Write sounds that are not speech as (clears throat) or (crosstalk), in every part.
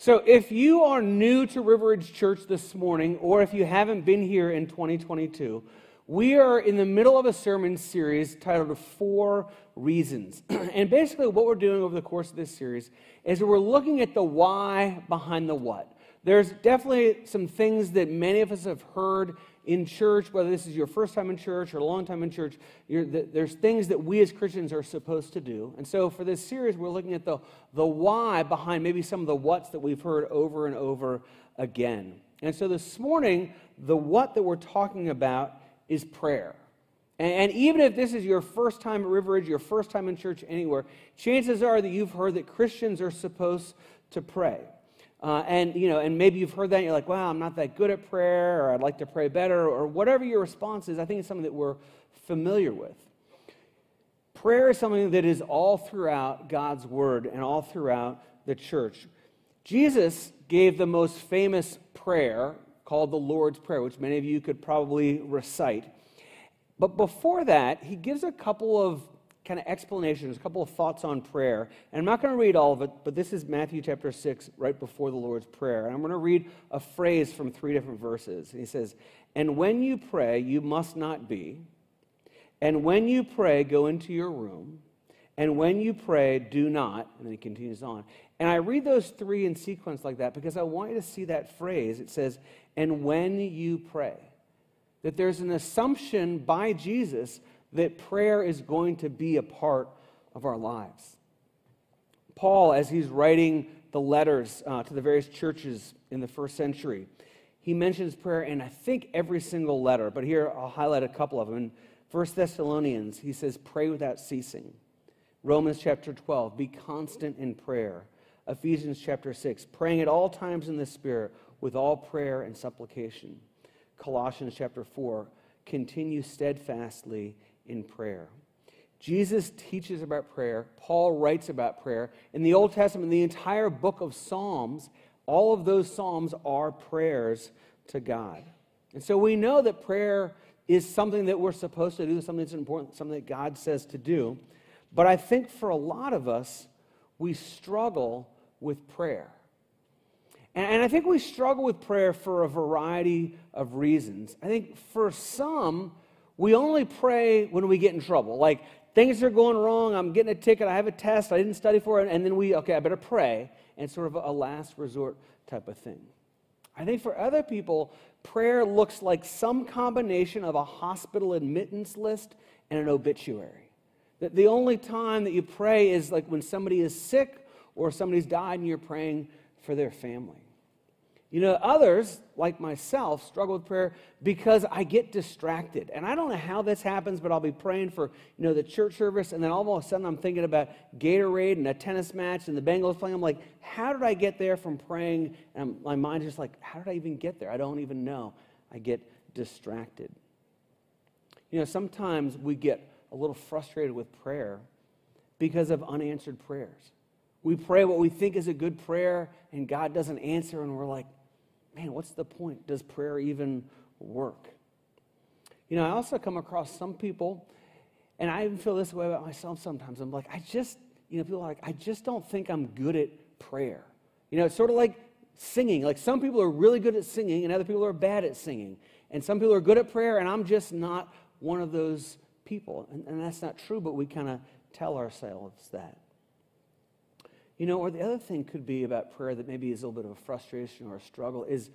So, if you are new to River Ridge Church this morning, or if you haven't been here in 2022, we are in the middle of a sermon series titled Four Reasons. (clears throat) and basically, what we're doing over the course of this series is we're looking at the why behind the what. There's definitely some things that many of us have heard in church, whether this is your first time in church or a long time in church, there's things that we as Christians are supposed to do. And so for this series, we're looking at the, the why behind maybe some of the what's that we've heard over and over again. And so this morning, the what that we're talking about is prayer. And, and even if this is your first time at River Ridge, your first time in church anywhere, chances are that you've heard that Christians are supposed to pray. Uh, and you know, and maybe you've heard that and you're like, "Wow, I'm not that good at prayer," or "I'd like to pray better," or whatever your response is. I think it's something that we're familiar with. Prayer is something that is all throughout God's word and all throughout the church. Jesus gave the most famous prayer called the Lord's Prayer, which many of you could probably recite. But before that, he gives a couple of kind of explanations, a couple of thoughts on prayer. And I'm not going to read all of it, but this is Matthew chapter 6, right before the Lord's Prayer. And I'm going to read a phrase from three different verses. He says, And when you pray, you must not be. And when you pray, go into your room. And when you pray, do not. And then he continues on. And I read those three in sequence like that because I want you to see that phrase. It says, And when you pray. That there's an assumption by Jesus that prayer is going to be a part of our lives. Paul, as he's writing the letters uh, to the various churches in the first century, he mentions prayer in, I think, every single letter, but here I'll highlight a couple of them. In 1 Thessalonians, he says, Pray without ceasing. Romans chapter 12, be constant in prayer. Ephesians chapter 6, praying at all times in the Spirit with all prayer and supplication. Colossians chapter 4, continue steadfastly in prayer. Jesus teaches about prayer. Paul writes about prayer. In the Old Testament, the entire book of Psalms, all of those Psalms are prayers to God. And so we know that prayer is something that we're supposed to do, something that's important, something that God says to do. But I think for a lot of us, we struggle with prayer. And, I think we struggle with prayer for a variety of reasons. I think for some, we only pray when we get in trouble. Like things are going wrong, I'm getting a ticket, I have a test, I didn't study for it, and then we, okay, I better pray, and sort of a last resort type of thing. I think for other people, prayer looks like some combination of a hospital admittance list and an obituary. That the only time that you pray is like when somebody is sick or somebody's died and you're praying for their family. You know, others, like myself, struggle with prayer because I get distracted. And I don't know how this happens, but I'll be praying for, you know, the church service, and then all of a sudden I'm thinking about Gatorade and a tennis match and the Bengals playing. I'm like, how did I get there from praying? And my mind's just like, how did I even get there? I don't even know. I get distracted. You know, sometimes we get a little frustrated with prayer because of unanswered prayers. We pray what we think is a good prayer, and God doesn't answer, and we're like, man, what's the point? Does prayer even work? You know, I also come across some people, and I even feel this way about myself sometimes. I'm like, I just, you know, people are like, I just don't think I'm good at prayer. You know, it's sort of like singing. Like some people are really good at singing, and other people are bad at singing. And some people are good at prayer, and I'm just not one of those people. And, and that's not true, but we kind of tell ourselves that. You know, or the other thing could be about prayer that maybe is a little bit of a frustration or a struggle is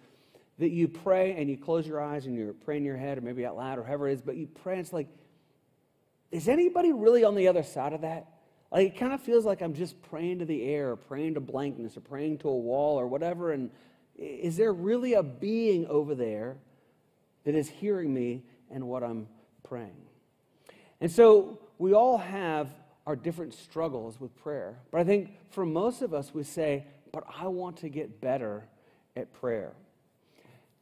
that you pray and you close your eyes and you're praying in your head or maybe out loud or however it is, but you pray and it's like, is anybody really on the other side of that? Like it kind of feels like I'm just praying to the air or praying to blankness or praying to a wall or whatever. And is there really a being over there that is hearing me and what I'm praying? And so we all have our different struggles with prayer. But I think for most of us, we say, but I want to get better at prayer.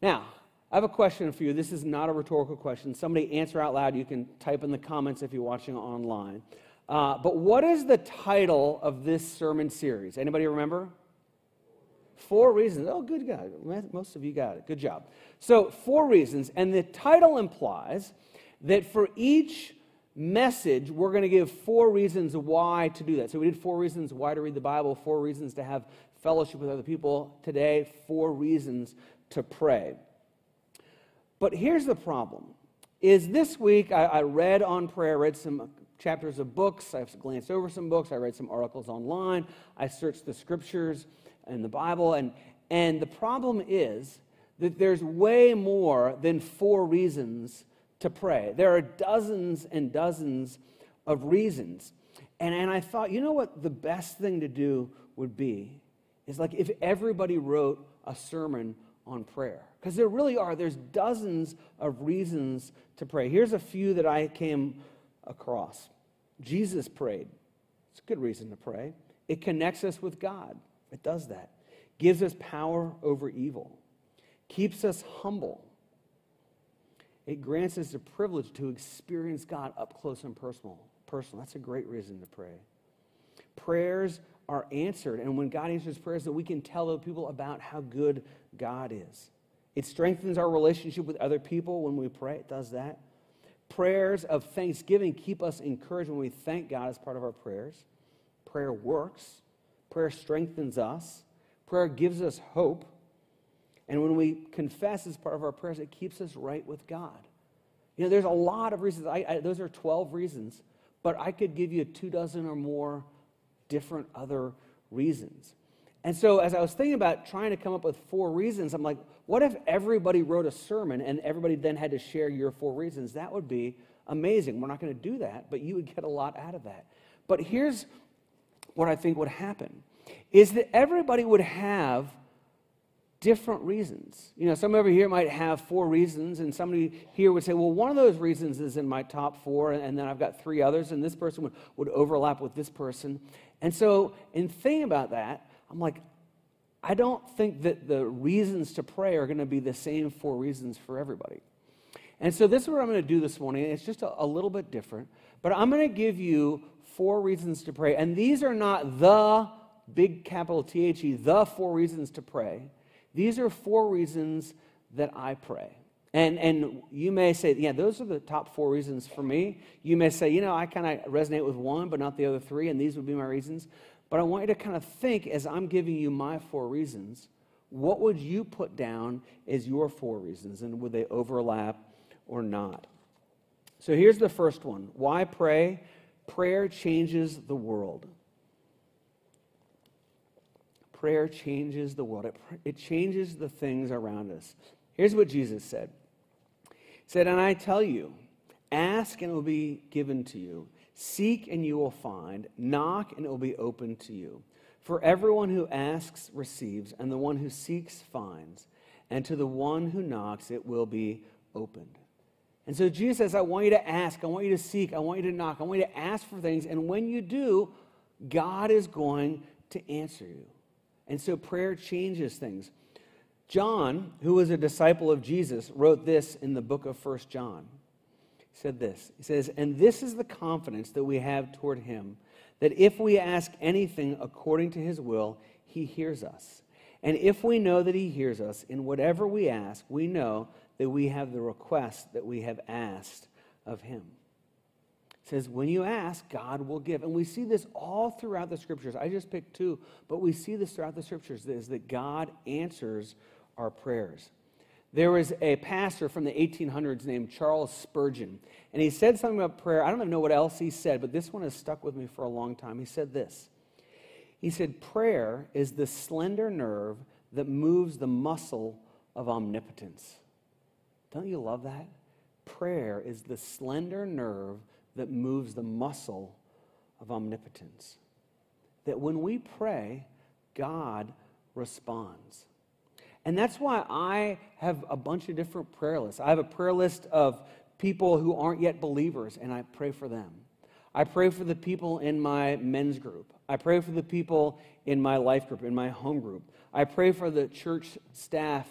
Now, I have a question for you. This is not a rhetorical question. Somebody answer out loud. You can type in the comments if you're watching online. Uh, but what is the title of this sermon series? Anybody remember? Four reasons. Oh, good guy. Most of you got it. Good job. So, four reasons. And the title implies that for each message, we're going to give four reasons why to do that. So we did four reasons why to read the Bible, four reasons to have fellowship with other people. Today, four reasons to pray. But here's the problem is this week I, I read on prayer, read some chapters of books, I've glanced over some books, I read some articles online, I searched the scriptures and the Bible, and, and the problem is that there's way more than four reasons to pray. There are dozens and dozens of reasons. And, and I thought, you know what the best thing to do would be? Is like if everybody wrote a sermon on prayer. Because there really are, there's dozens of reasons to pray. Here's a few that I came across. Jesus prayed. It's a good reason to pray. It connects us with God. It does that. Gives us power over evil. Keeps us humble. It grants us the privilege to experience God up close and personal. Personal. That's a great reason to pray. Prayers are answered, and when God answers prayers, that we can tell other people about how good God is. It strengthens our relationship with other people when we pray. It does that. Prayers of thanksgiving keep us encouraged when we thank God as part of our prayers. Prayer works. Prayer strengthens us. Prayer gives us hope. And when we confess as part of our prayers, it keeps us right with God. You know, there's a lot of reasons. I, I, those are 12 reasons, but I could give you two dozen or more different other reasons. And so, as I was thinking about trying to come up with four reasons, I'm like, what if everybody wrote a sermon and everybody then had to share your four reasons? That would be amazing. We're not going to do that, but you would get a lot out of that. But here's what I think would happen is that everybody would have different reasons. You know, some over here might have four reasons, and somebody here would say, well, one of those reasons is in my top four, and then I've got three others, and this person would, would overlap with this person. And so, in thinking about that, I'm like, I don't think that the reasons to pray are going to be the same four reasons for everybody. And so, this is what I'm going to do this morning. It's just a, a little bit different, but I'm going to give you four reasons to pray. And these are not the big capital T H E, the four reasons to pray. These are four reasons that I pray. And, and you may say, yeah, those are the top four reasons for me. You may say, you know, I kind of resonate with one, but not the other three, and these would be my reasons. But I want you to kind of think as I'm giving you my four reasons, what would you put down as your four reasons, and would they overlap or not? So here's the first one Why pray? Prayer changes the world. Prayer changes the world, it, it changes the things around us. Here's what Jesus said He said, And I tell you, ask and it will be given to you. Seek and you will find. Knock and it will be opened to you. For everyone who asks receives, and the one who seeks finds. And to the one who knocks it will be opened. And so Jesus says, I want you to ask, I want you to seek, I want you to knock, I want you to ask for things. And when you do, God is going to answer you. And so prayer changes things. John, who was a disciple of Jesus, wrote this in the book of First John. He said this He says, And this is the confidence that we have toward him, that if we ask anything according to his will, he hears us. And if we know that he hears us in whatever we ask, we know that we have the request that we have asked of him says, when you ask, God will give. And we see this all throughout the scriptures. I just picked two, but we see this throughout the scriptures is that God answers our prayers. There was a pastor from the 1800s named Charles Spurgeon, and he said something about prayer. I don't even know what else he said, but this one has stuck with me for a long time. He said this He said, Prayer is the slender nerve that moves the muscle of omnipotence. Don't you love that? Prayer is the slender nerve that moves the muscle of omnipotence. That when we pray, God responds. And that's why I have a bunch of different prayer lists. I have a prayer list of people who aren't yet believers, and I pray for them. I pray for the people in my men's group. I pray for the people in my life group, in my home group. I pray for the church staff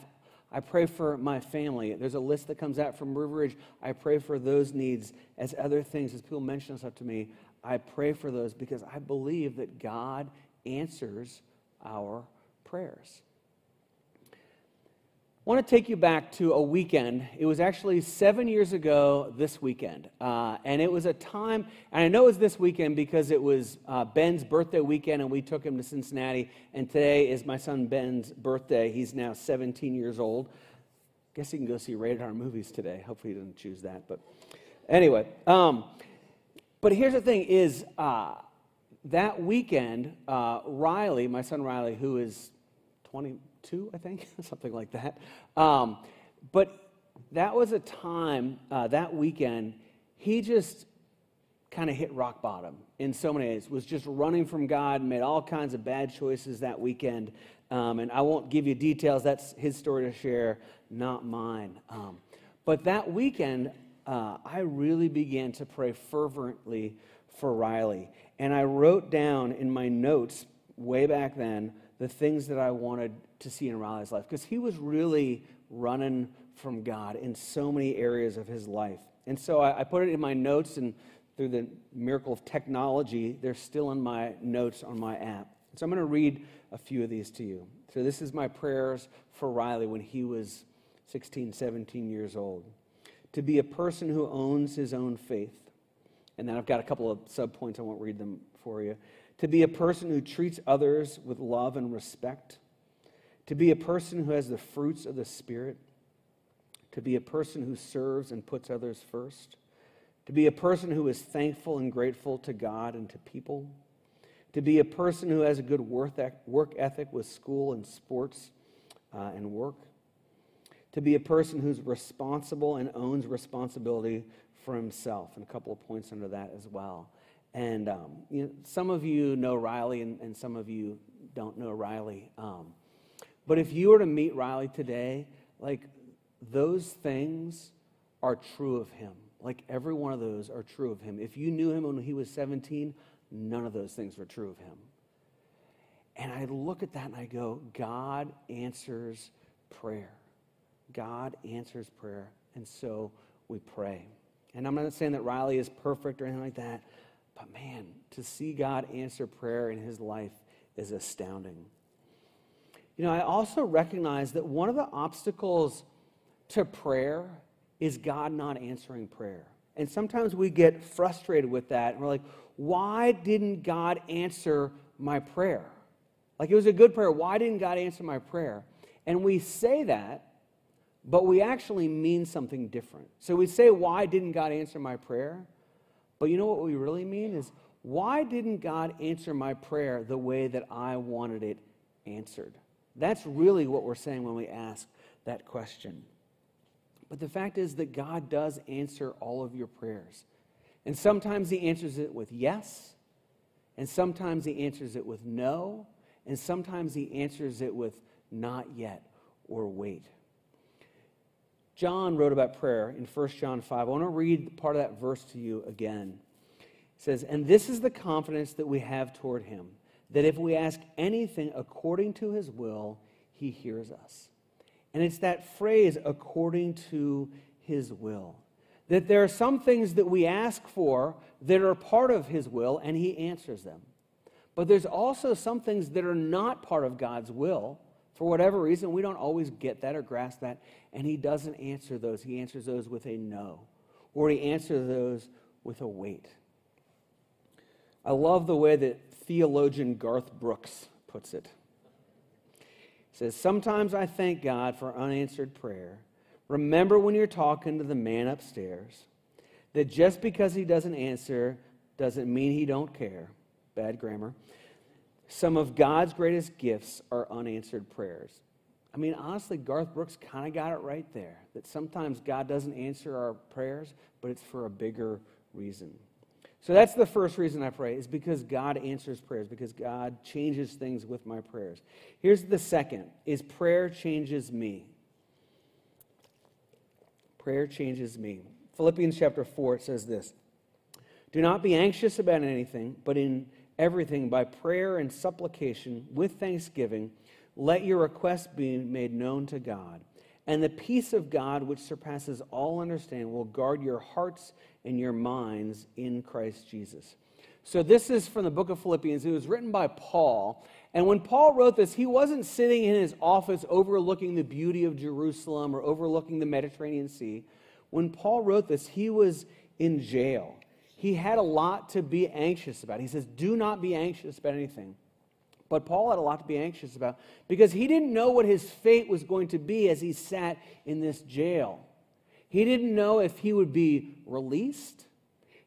I pray for my family. There's a list that comes out from River Ridge. I pray for those needs as other things. As people mention stuff to me, I pray for those because I believe that God answers our prayers. I want to take you back to a weekend. It was actually seven years ago this weekend. Uh, and it was a time, and I know it was this weekend because it was uh, Ben's birthday weekend, and we took him to Cincinnati. And today is my son Ben's birthday. He's now 17 years old. Guess he can go see rated R movies today. Hopefully, he doesn't choose that. But anyway, um, but here's the thing: is uh, that weekend, uh, Riley, my son Riley, who is 20 two, I think, (laughs) something like that. Um, but that was a time, uh, that weekend, he just kind of hit rock bottom in so many ways, was just running from God, made all kinds of bad choices that weekend. Um, and I won't give you details, that's his story to share, not mine. Um, but that weekend, uh, I really began to pray fervently for Riley. And I wrote down in my notes way back then the things that I wanted to see in Riley's life because he was really running from God in so many areas of his life. And so I, I, put it in my notes, and through the miracle of technology, they're still in my notes on my app. So I'm going to read a few of these to you. So this is my prayers for Riley when he was 16, 17 years old. To be a person who owns his own faith. And then I've got a couple of subpoints, I won't read them for you. To be a person who treats others with love and respect to be a person who has the fruits of the Spirit, to be a person who serves and puts others first, to be a person who is thankful and grateful to God and to people, to be a person who has a good work ethic with school and sports uh, and work, to be a person who's responsible and owns responsibility for himself, and a couple of points under that as well. And um, you know, some of you know Riley, and, and, some of you don't know Riley. Um, but if you were to meet Riley today, like those things are true of him. Like every one of those are true of him. If you knew him when he was 17, none of those things were true of him. And I look at that and I go, God answers prayer. God answers prayer. And so we pray. And I'm not saying that Riley is perfect or anything like that, but man, to see God answer prayer in his life is astounding. You know, I also recognize that one of the obstacles to prayer is God not answering prayer. And sometimes we get frustrated with that. And we're like, why didn't God answer my prayer? Like it was a good prayer. Why didn't God answer my prayer? And we say that, but we actually mean something different. So we say, why didn't God answer my prayer? But you know what we really mean is, why didn't God answer my prayer the way that I wanted it answered? That's really what we're saying when we ask that question. But the fact is that God does answer all of your prayers. And sometimes He answers it with yes, and sometimes He answers it with no, and sometimes He answers it with not yet or wait. John wrote about prayer in 1 John 5. I want to read part of that verse to you again. It says, And this is the confidence that we have toward Him that if we ask anything according to his will, he hears us. And it's that phrase, according to his will. That there are some things that we ask for that are part of his will, and he answers them. But there's also some things that are not part of God's will. For whatever reason, we don't always get that or grasp that, and he doesn't answer those. He answers those with a no, or he answers those with a wait. I love the way that theologian Garth Brooks puts it. He says, Sometimes I thank God for unanswered prayer. Remember when you're talking to the man upstairs that just because he doesn't answer doesn't mean he don't care. Bad grammar. Some of God's greatest gifts are unanswered prayers. I mean, honestly, Garth Brooks kind of got it right there that sometimes God doesn't answer our prayers, but it's for a bigger reason. So that's the first reason I pray, is because God answers prayers, because God changes things with my prayers. Here's the second, is prayer changes me. Prayer changes me. Philippians chapter 4, it says this Do not be anxious about anything, but in everything, by prayer and supplication, with thanksgiving, let your requests be made known to God. And the peace of God, which surpasses all understanding, will guard your hearts and your minds in Christ Jesus. So, this is from the book of Philippians. It was written by Paul. And when Paul wrote this, he wasn't sitting in his office overlooking the beauty of Jerusalem or overlooking the Mediterranean Sea. When Paul wrote this, he was in jail. He had a lot to be anxious about. He says, Do not be anxious about anything. But Paul had a lot to be anxious about because he didn't know what his fate was going to be as he sat in this jail. He didn't know if he would be released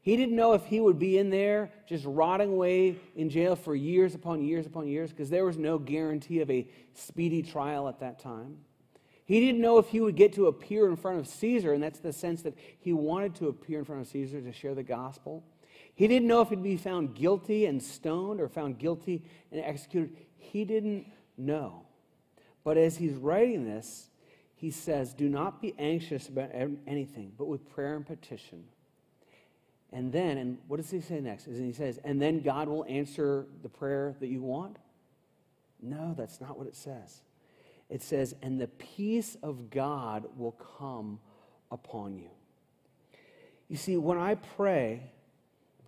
he didn't know if he would be in there just rotting away in jail for years upon years upon years because there was no guarantee of a speedy trial at that time. He didn't know if he would get to appear in front of Caesar, and that's the sense that he wanted to appear in front of Caesar to share the gospel. He didn't know if he'd be found guilty and stoned or found guilty and executed. He didn't know. But as he's writing this, he says, Do not be anxious about anything, but with prayer and petition and then, and what does he say next? Is he says, and then God will answer the prayer that you want? No, that's not what it says. It says, and the peace of God will come upon you. You see, when I pray,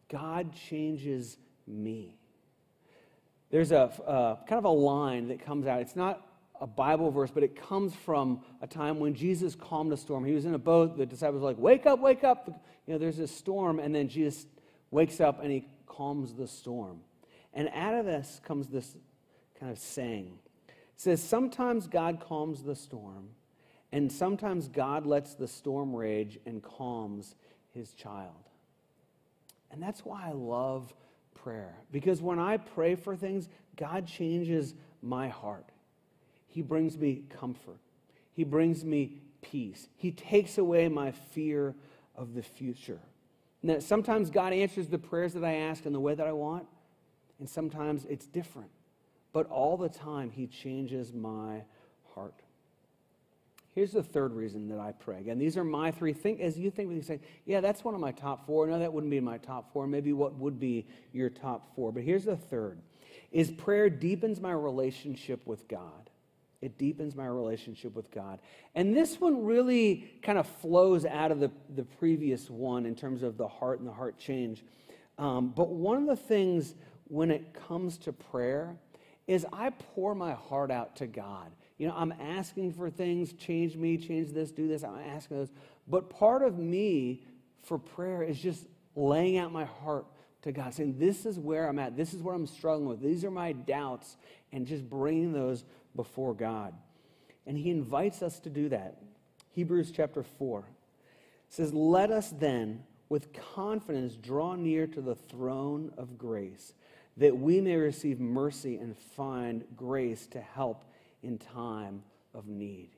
God changes me. There's a uh, kind of a line that comes out. It's not a Bible verse, but it comes from a time when Jesus calmed a storm. He was in a boat. The disciples were like, Wake up, wake up. You know, there's a storm. And then Jesus wakes up and he calms the storm. And out of this comes this kind of saying. Says, Sometimes God calms the storm, and sometimes God lets the storm rage and calms his child. And that's why I love prayer. Because when I pray for things, God changes my heart. He brings me comfort. He brings me peace. He takes away my fear of the future. Now, sometimes God answers the prayers that I ask in the way that I want, and sometimes it's different. But all the time, He changes my heart. Here's the third reason that I pray. Again, these are my three. Think as you think, you say, "Yeah, that's one of my top four. No, that wouldn't be my top four. Maybe what would be your top four? But here's the third: is prayer deepens my relationship with God. It deepens my relationship with God. And this one really kind of flows out of the, the previous one in terms of the heart and the heart change. Um, but one of the things when it comes to prayer is I pour my heart out to God. You know, I'm asking for things, change me, change this, do this. I'm asking those. But part of me for prayer is just laying out my heart to God, saying, This is where I'm at. This is where I'm struggling with. These are my doubts, and just bringing those before God. And he invites us to do that. Hebrews chapter 4 says, Let us then with confidence draw near to the throne of grace, that we may receive mercy and find grace to help in time of need.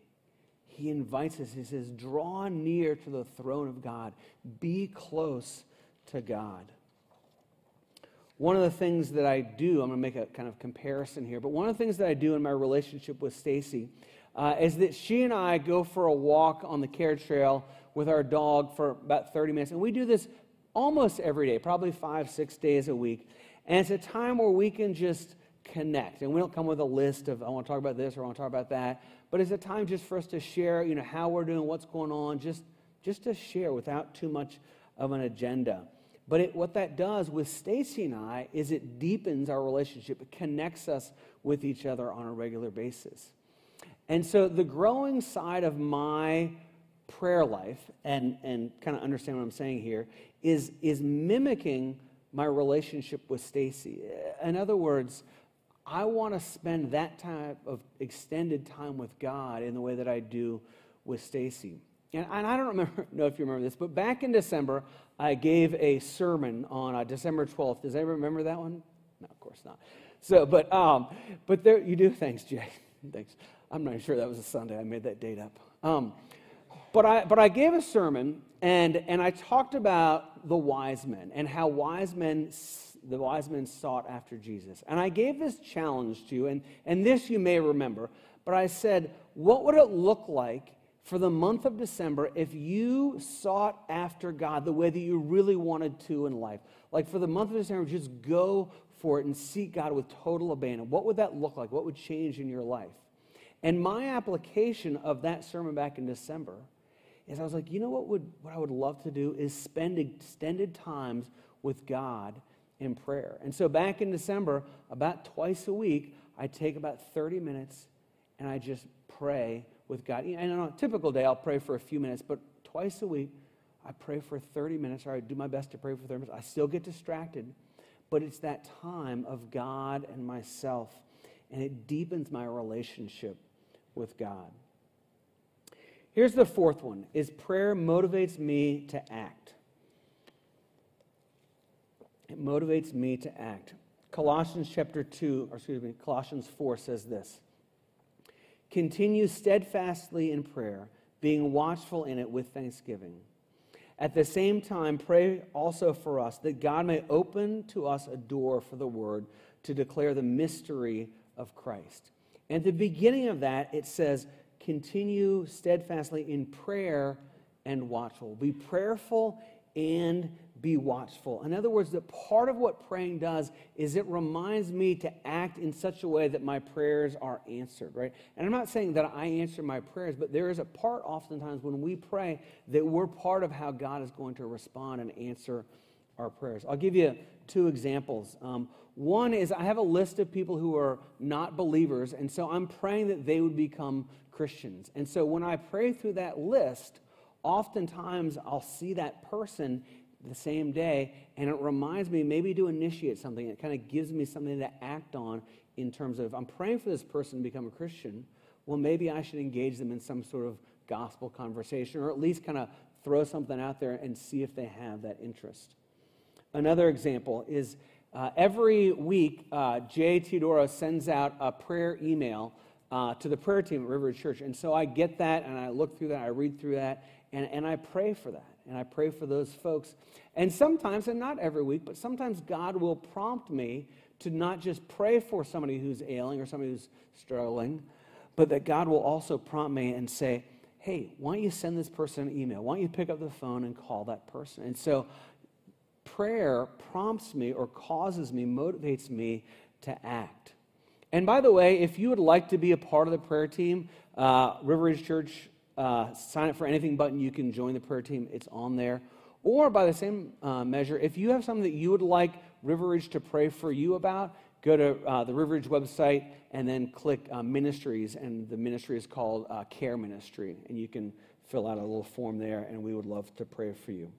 He invites us, he says, Draw near to the throne of God, be close to God. One of the things that I do, I'm going to make a kind of comparison here, but one of the things that I do in my relationship with Stacy uh, is that she and I go for a walk on the care trail with our dog for about 30 minutes. And we do this almost every day, probably five, six days a week. And it's a time where we can just connect. And we don't come with a list of, I want to talk about this or I want to talk about that. But it's a time just for us to share, you know, how we're doing, what's going on, just, just to share without too much of an agenda. But it, what that does with Stacy and I is it deepens our relationship. It connects us with each other on a regular basis. And so the growing side of my prayer life, and, and kind of understand what I'm saying here, is, is mimicking my relationship with Stacy. In other words, I want to spend that type of extended time with God in the way that I do with Stacy. And, and, I don't remember, (laughs) know if you remember this, but back in December, I gave a sermon on uh, December 12th. Does anyone remember that one? No, of course not. So, but, um, but there, you do. Thanks, Jay. (laughs) Thanks. I'm not sure that was a Sunday. I made that date up. Um, but I, but I gave a sermon and, and I talked about the wise men and how wise men, the wise men sought after Jesus. And I gave this challenge to you, and, and this you may remember, but I said, what would it look like for the month of December if you sought after God the way that you really wanted to in life. Like for the month of December, just go for it and seek God with total abandon. What would that look like? What would change in your life? And my application of that sermon back in December is I was like, you know what would what I would love to do is spend extended times with God in prayer. And so back in December, about twice a week, I take about 30 minutes and I just pray with God. And on a typical day, I'll pray for a few minutes, but twice a week, I pray for 30 minutes, or I do my best to pray for 30 minutes. I still get distracted, but it's that time of God and myself, and it deepens my relationship with God. Here's the fourth one is prayer motivates me to act. It motivates me to act. Colossians chapter 2, or excuse me, Colossians 4 says this. Continue steadfastly in prayer, being watchful in it with thanksgiving. At the same time, pray also for us that God may open to us a door for the word to declare the mystery of Christ. And at the beginning of that, it says, continue steadfastly in prayer and watchful. Be prayerful and be watchful. In other words, that part of what praying does is it reminds me to act in such a way that my prayers are answered, right? And I'm not saying that I answer my prayers, but there is a part oftentimes when we pray that we're part of how God is going to respond and answer our prayers. I'll give you two examples. Um, one is I have a list of people who are not believers, and so I'm praying that they would become Christians. And so when I pray through that list, oftentimes I'll see that person the same day, and it reminds me maybe to initiate something. It kind of gives me something to act on in terms of I'm praying for this person to become a Christian. Well, maybe I should engage them in some sort of gospel conversation, or at least kind of throw something out there and see if they have that interest. Another example is uh, every week, uh, Jay Teodoro sends out a prayer email uh, to the prayer team at River Church. And so I get that and I look through that, I read through that, and, and I pray for that and I pray for those folks. And sometimes, and not every week, but sometimes God will prompt me to not just pray for somebody who's ailing or somebody who's struggling, but that God will also prompt me and say, hey, why don't you send this person an email? Why don't you pick up the phone and call that person? And so prayer prompts me or causes me, motivates me to act. And by the way, if you would like to be a part of the prayer team, uh, River Ridge Church uh, sign up for anything button, you can join the prayer team. It's on there. Or by the same uh, measure, if you have something that you would like River Ridge to pray for you about, go to uh, the River Ridge website and then click uh, ministries. And the ministry is called uh, Care Ministry. And you can fill out a little form there, and we would love to pray for you.